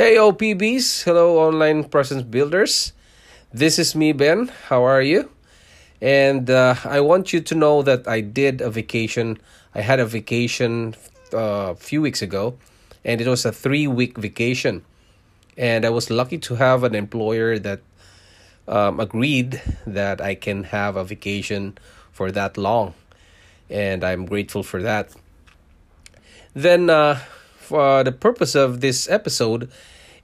Hey OPBs, hello online presence builders. This is me Ben. How are you? And uh, I want you to know that I did a vacation. I had a vacation uh, a few weeks ago, and it was a three week vacation. And I was lucky to have an employer that um, agreed that I can have a vacation for that long. And I'm grateful for that. Then, uh, for the purpose of this episode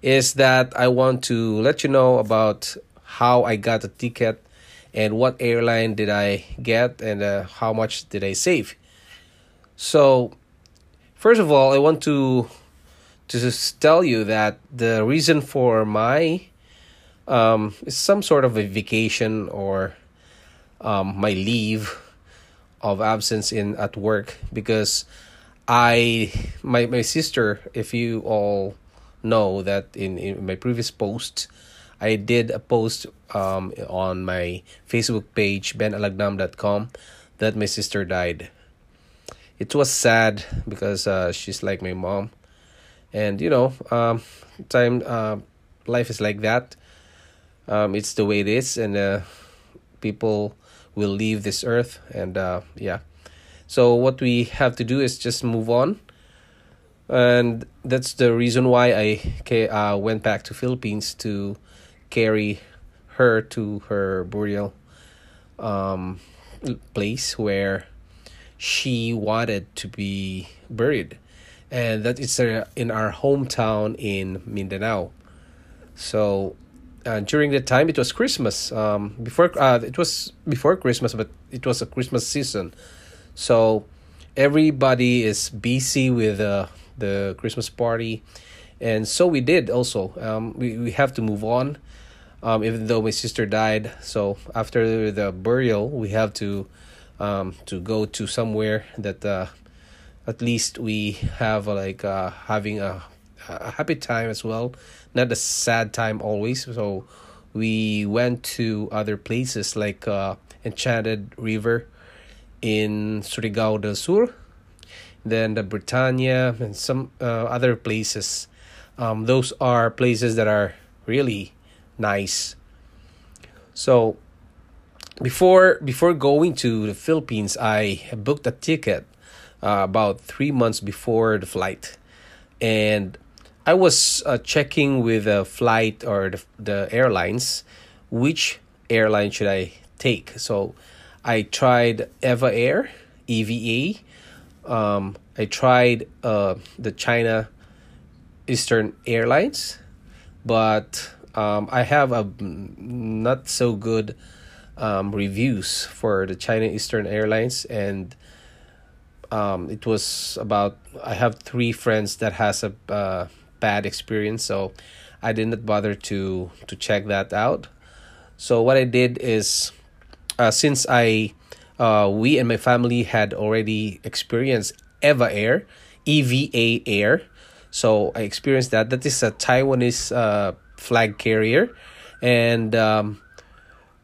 is that I want to let you know about how I got a ticket and what airline did I get and uh, how much did I save. So, first of all, I want to to just tell you that the reason for my um, is some sort of a vacation or um, my leave of absence in at work because I my my sister, if you all know that in, in my previous post, I did a post um on my Facebook page benalagnam.com that my sister died. It was sad because uh, she's like my mom, and you know, um, time uh, life is like that. Um, it's the way it is, and uh, people will leave this earth, and uh, yeah. So what we have to do is just move on, and that's the reason why I uh, went back to Philippines to carry her to her burial um, place where she wanted to be buried, and that is uh, in our hometown in Mindanao. So uh, during the time it was Christmas. Um, before uh, it was before Christmas, but it was a Christmas season. So everybody is busy with uh, the Christmas party, and so we did also. Um, we we have to move on, um, even though my sister died. So after the burial, we have to um, to go to somewhere that uh, at least we have uh, like uh, having a, a happy time as well, not a sad time always. So we went to other places like uh, Enchanted River in Surigao del Sur, then the Britania and some uh, other places. Um, those are places that are really nice. So before before going to the Philippines, I booked a ticket uh, about three months before the flight, and I was uh, checking with the flight or the, the airlines, which airline should I take? So I tried Eva Air, EVA. Um, I tried uh, the China Eastern Airlines, but um, I have a not so good um, reviews for the China Eastern Airlines, and um, it was about I have three friends that has a uh, bad experience, so I did not bother to to check that out. So what I did is uh, since I, uh, we and my family had already experienced Eva Air, EVA Air. So I experienced that. That is a Taiwanese uh, flag carrier. And um,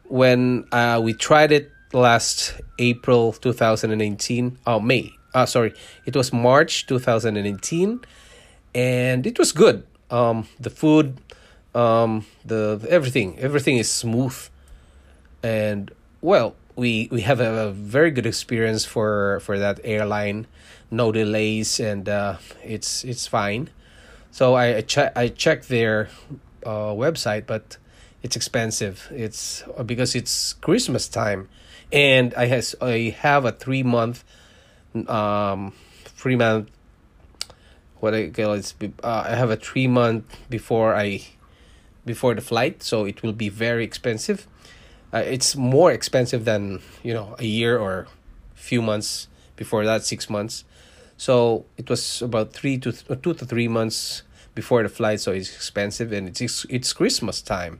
when uh, we tried it last April 2018, oh, May, uh, sorry, it was March 2018. And it was good. Um, the food, um, the everything, everything is smooth. And well, we we have a, a, very good experience for for that airline, no delays, and uh, it's it's fine. So I I, che- I checked their uh, website, but it's expensive. It's uh, because it's Christmas time, and I has I have a three month, um, three month. What I call it's uh, I have a three month before I, before the flight, so it will be very expensive uh, it's more expensive than you know a year or few months before that six months so it was about three to th- two to three months before the flight, so it's expensive, and it's it's Christmas time.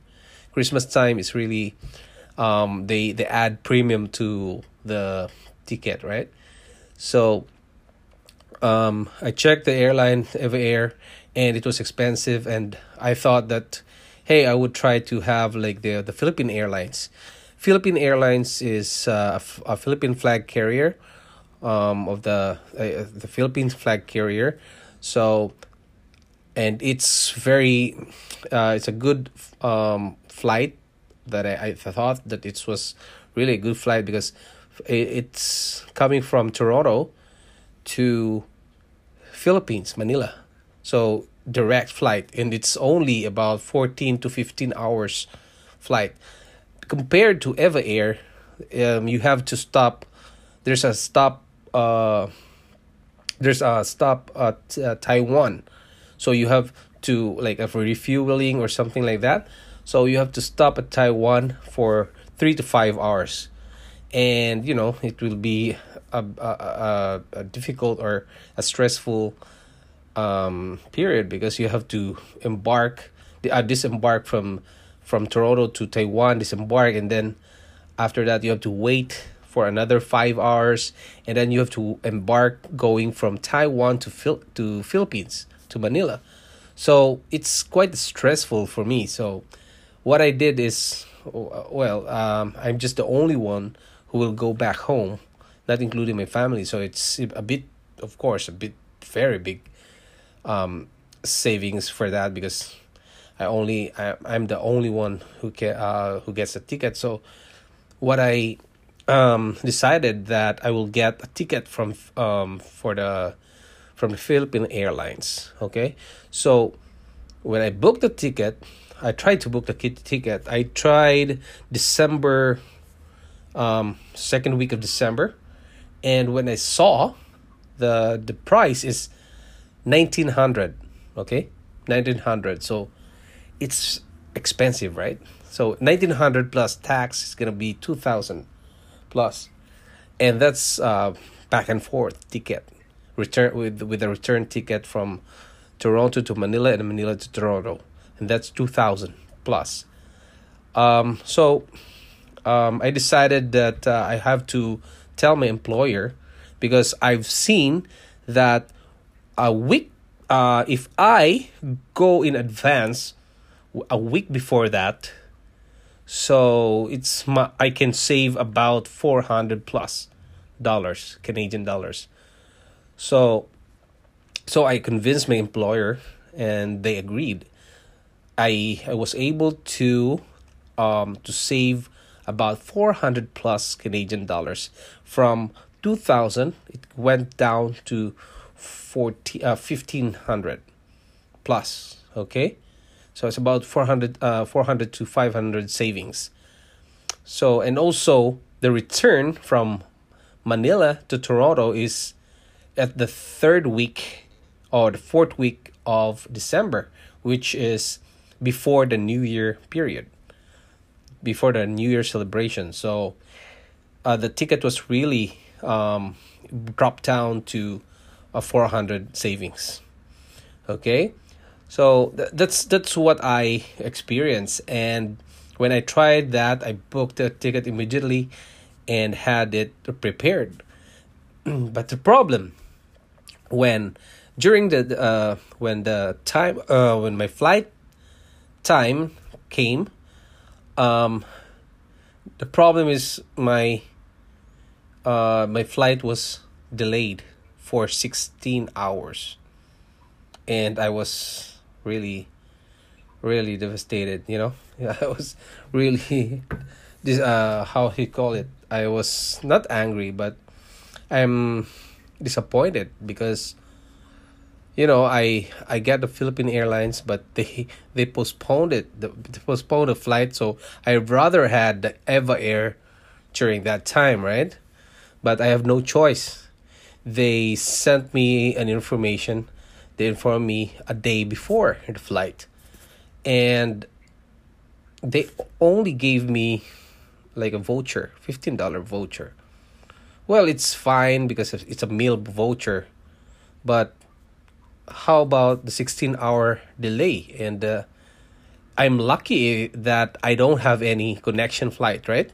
Christmas time is really um, they they add premium to the ticket, right? So um, I checked the airline Eva Air, and it was expensive, and I thought that hey, I would try to have like the the Philippine Airlines. Philippine Airlines is uh, a, Philippine flag carrier, um, of the uh, the Philippines flag carrier, so, and it's very, uh, it's a good um flight that I, I thought that it was really a good flight because it's coming from Toronto to Philippines, Manila. So direct flight and it's only about 14 to 15 hours flight. Compared to Eva Air um, you have to stop there's a stop uh there's a stop at uh, Taiwan. So you have to like a refueling or something like that. So you have to stop at Taiwan for 3 to 5 hours. And you know it will be a, a, a, a difficult or a stressful um, period because you have to embark, uh, disembark from from Toronto to Taiwan, disembark, and then after that you have to wait for another five hours, and then you have to embark going from Taiwan to Phil- to Philippines to Manila. So it's quite stressful for me. So what I did is, well, um, I'm just the only one who will go back home, not including my family. So it's a bit, of course, a bit very big um, savings for that because I only I, I'm the only one who can uh, who gets a ticket. So what I um, decided that I will get a ticket from um, for the from the Philippine Airlines. Okay, so when I booked the ticket, I tried to book the ticket. I tried December, um, second week of December, and when I saw the the price is 1900 okay? 1900 so it's expensive right? So 1900 plus tax is going to be 2000 plus. And that's uh back and forth ticket. Return with with a return ticket from Toronto to Manila and Manila to Toronto. And that's 2000 plus. Um so um I decided that uh, I have to tell my employer because I've seen that a week uh if i go in advance a week before that so it's my i can save about 400 plus dollars canadian dollars. So so i convinced my employer and they agreed. I i was able to um to save about 400 plus canadian dollars. From 2000 it went down to 40, uh, 1500 plus okay? So it's about 400 uh, 400 to 500 savings. So and also the return from manila to toronto is at the third week or the fourth week of december which is before the new year period before the new year celebration. So uh, the ticket was really um, dropped down to a 400 savings. Okay? So th- that's that's what i experienced and when i tried that i booked a ticket immediately and had it prepared. But the problem when during the uh when the time uh when my flight time came um the problem is my uh my flight was delayed for 16 hours. And i was really really devastated you know? I was really this uh how he call it? I was not angry but i'm disappointed because you know i i get the philippine airlines but they they postponed it the, postponed the flight. So i rather had the eva air during that time right? But i have no choice they sent me an information they informed me a day before the flight and they only gave me like a voucher $15 voucher well it's fine because it's a meal voucher but how about the 16 hour delay? And uh, I'm lucky that I don't have any connection flight, right?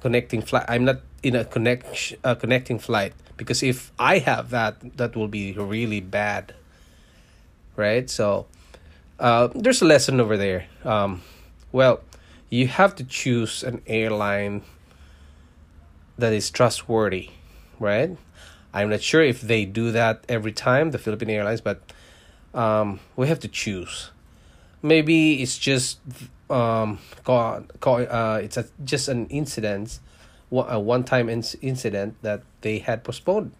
Connecting flight. I'm not in a connect uh, connecting flight because if I have that, that will be really bad, right? So uh, there's a lesson over there. Um, well, you have to choose an airline that is trustworthy, right? I'm not sure if they do that every time, the Philippine Airlines, but um, we have to choose. Maybe it's just um, call, uh, it's a, just an incident, a one-time incident that they had postponed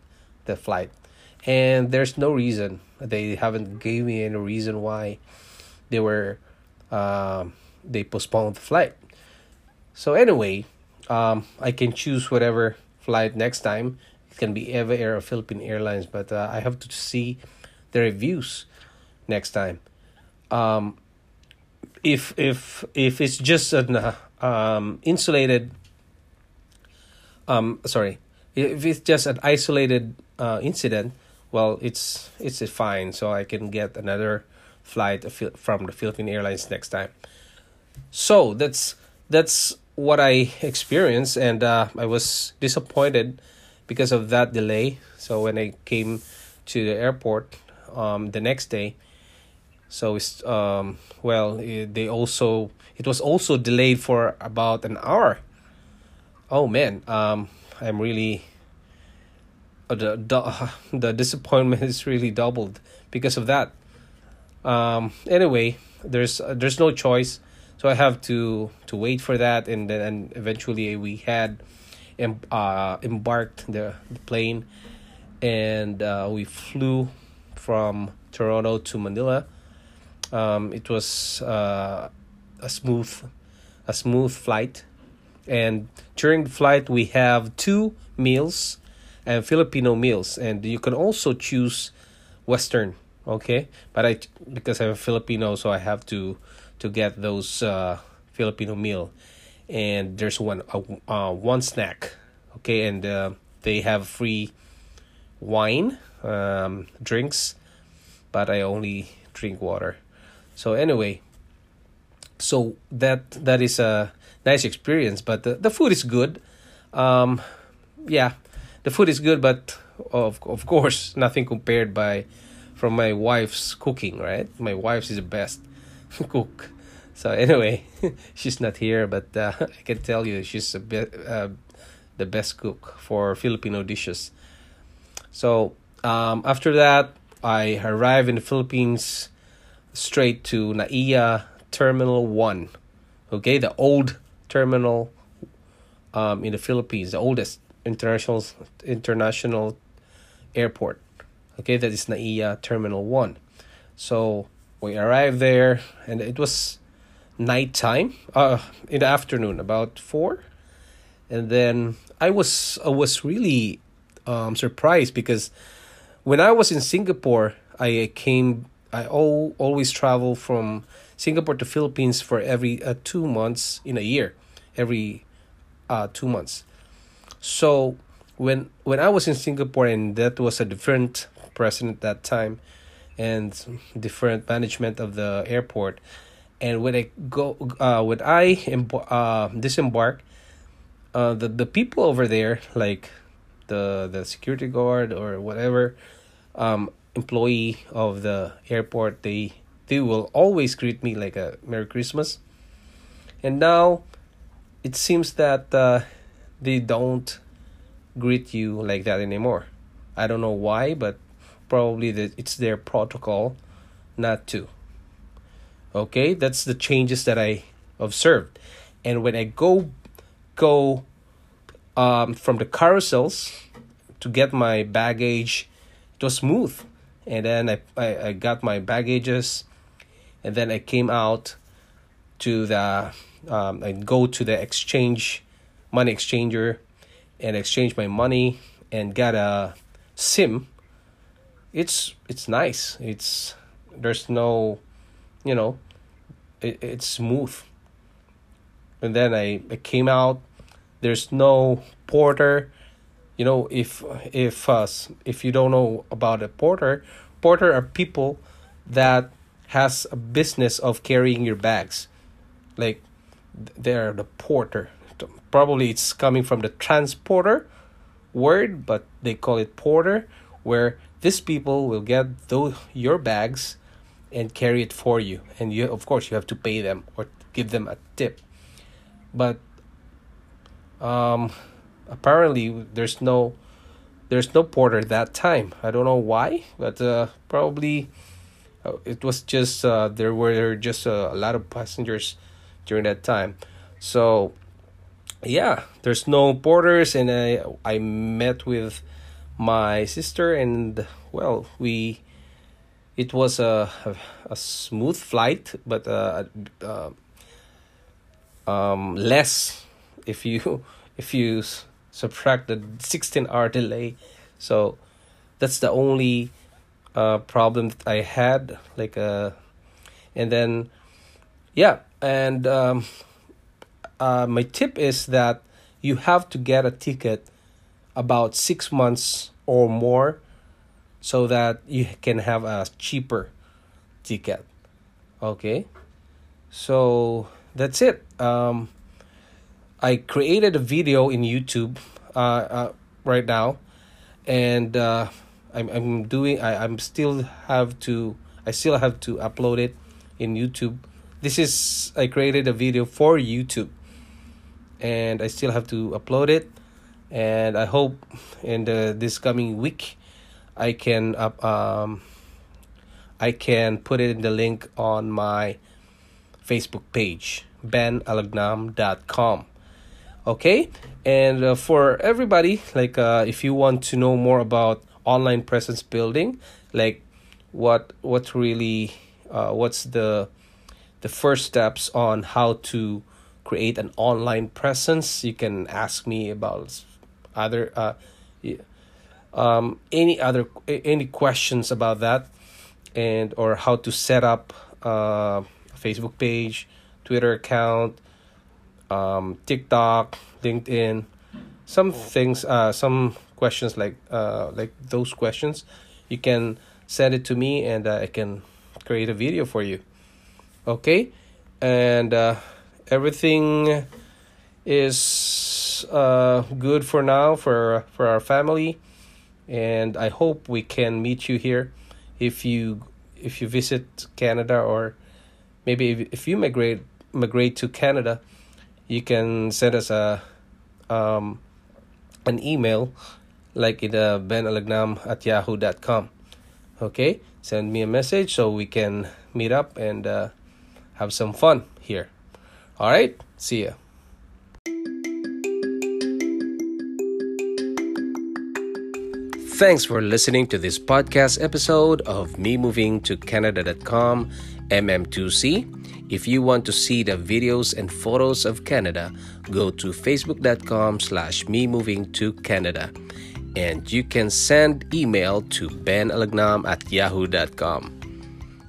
the flight, and there's no reason. They haven't gave me any reason why they were um, they postponed the flight. So anyway, um, I can choose whatever flight next time it can be Eva Air or Philippine Airlines, but uh, I have to see the reviews next time. Um, if if if it's just an uh, um, insulated, um, sorry, if it's just an isolated uh, incident, well, it's it's fine. So I can get another flight from the Philippine Airlines next time. So that's that's what I experienced, and uh, I was disappointed because of that delay. So when I came to the airport um, the next day, so it's um, well it, they also it was also delayed for about an hour. Oh man, um, I'm really uh, the the the disappointment is really doubled because of that. Um, anyway, there's uh, there's no choice, so I have to to wait for that, and then eventually we had em- uh, embarked the, the plane and uh, we flew from Toronto to Manila. Um, it was uh, a smooth, a smooth flight, and during the flight we have two meals, and Filipino meals, and you can also choose Western. Okay, but I because I'm a Filipino, so I have to to get those uh, Filipino meal. And there's one uh, uh, one snack okay? And uh, they have free wine um, drinks but i only drink water. So anyway so that that is a nice experience but the, the food is good. Um yeah the food is good but of of course nothing compared by from my wife's cooking right? My wife's is the best cook. So anyway, she's not here, but uh, I can tell you she's a bit uh, the best cook for Filipino dishes. So um, after that, I arrived in the Philippines straight to NAIA Terminal One. Okay, the old terminal um, in the Philippines, the oldest international international airport. Okay, that is NAIA Terminal One. So we arrived there, and it was nighttime, uh, in the afternoon, about four, and then I was I was really um surprised because when I was in Singapore, I came I always travel from Singapore to Philippines for every uh, two months in a year, every uh two months. So when when I was in Singapore and that was a different president at that time and different management of the airport and when I go, uh, when I emb- uh, disembark, uh, the the people over there, like the the security guard or whatever, um, employee of the airport, they they will always greet me like a Merry Christmas. And now, it seems that uh, they don't greet you like that anymore. I don't know why, but probably that it's their protocol not to. Okay, that's the changes that I observed. And when I go go um, from the carousels to get my baggage, it was smooth. And then I, I, I got my baggages, and then I came out to the um, I go to the exchange money exchanger and exchange my money and got a sim. It's it's nice. It's there's no you know it, it's smooth. And then I, I came out. There's no porter. You know if if uh, if you don't know about a porter porter are people that has a business of carrying your bags. Like they're the porter. Probably it's coming from the transporter word but they call it porter where these people will get those your bags and carry it for you. And you of course you have to pay them or give them a tip. But um apparently there's no there's no porter that time. I don't know why but uh probably it was just uh there were just uh, a lot of passengers during that time. So yeah there's no borders and i i met with my sister and well we it was a a, a smooth flight but uh, uh um less if you if you subtract the 16 hour delay. So that's the only uh problem that i had like uh and then yeah and um uh my tip is that you have to get a ticket about six months or more so that you can have a cheaper ticket okay? So that's it. Um i created a video in youtube uh, uh right now and uh i'm i'm doing i i'm still have to i still have to upload it in youtube. This is i created a video for youtube. And i still have to upload it. And I hope in the this coming week I can up um I can put it in the link on my Facebook page benalagnam.com okay? And uh, for everybody like uh, if you want to know more about online presence building like what what really uh, what's the the first steps on how to create an online presence? You can ask me about other uh, um, any other any questions about that and or how to set up uh, a facebook page twitter account um, tiktok linkedin some things uh, some questions like uh, like those questions you can send it to me and uh, i can create a video for you. Okay? And uh, everything is uh, good for now for for our family, and I hope we can meet you here if you if you visit Canada or maybe if, if you migrate migrate to Canada, you can send us a um, an email like in uh, benalagnam at yahoo.com. Okay, send me a message so we can meet up and uh, have some fun here. All right, see ya. Thanks for listening to this podcast episode of Me Moving to Canada.com MM2C. If you want to see the videos and photos of Canada, go to facebook.com slash me moving to Canada. And you can send email to benalagnam at yahoo.com.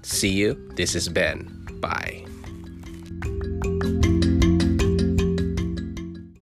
See you. This is Ben. Bye.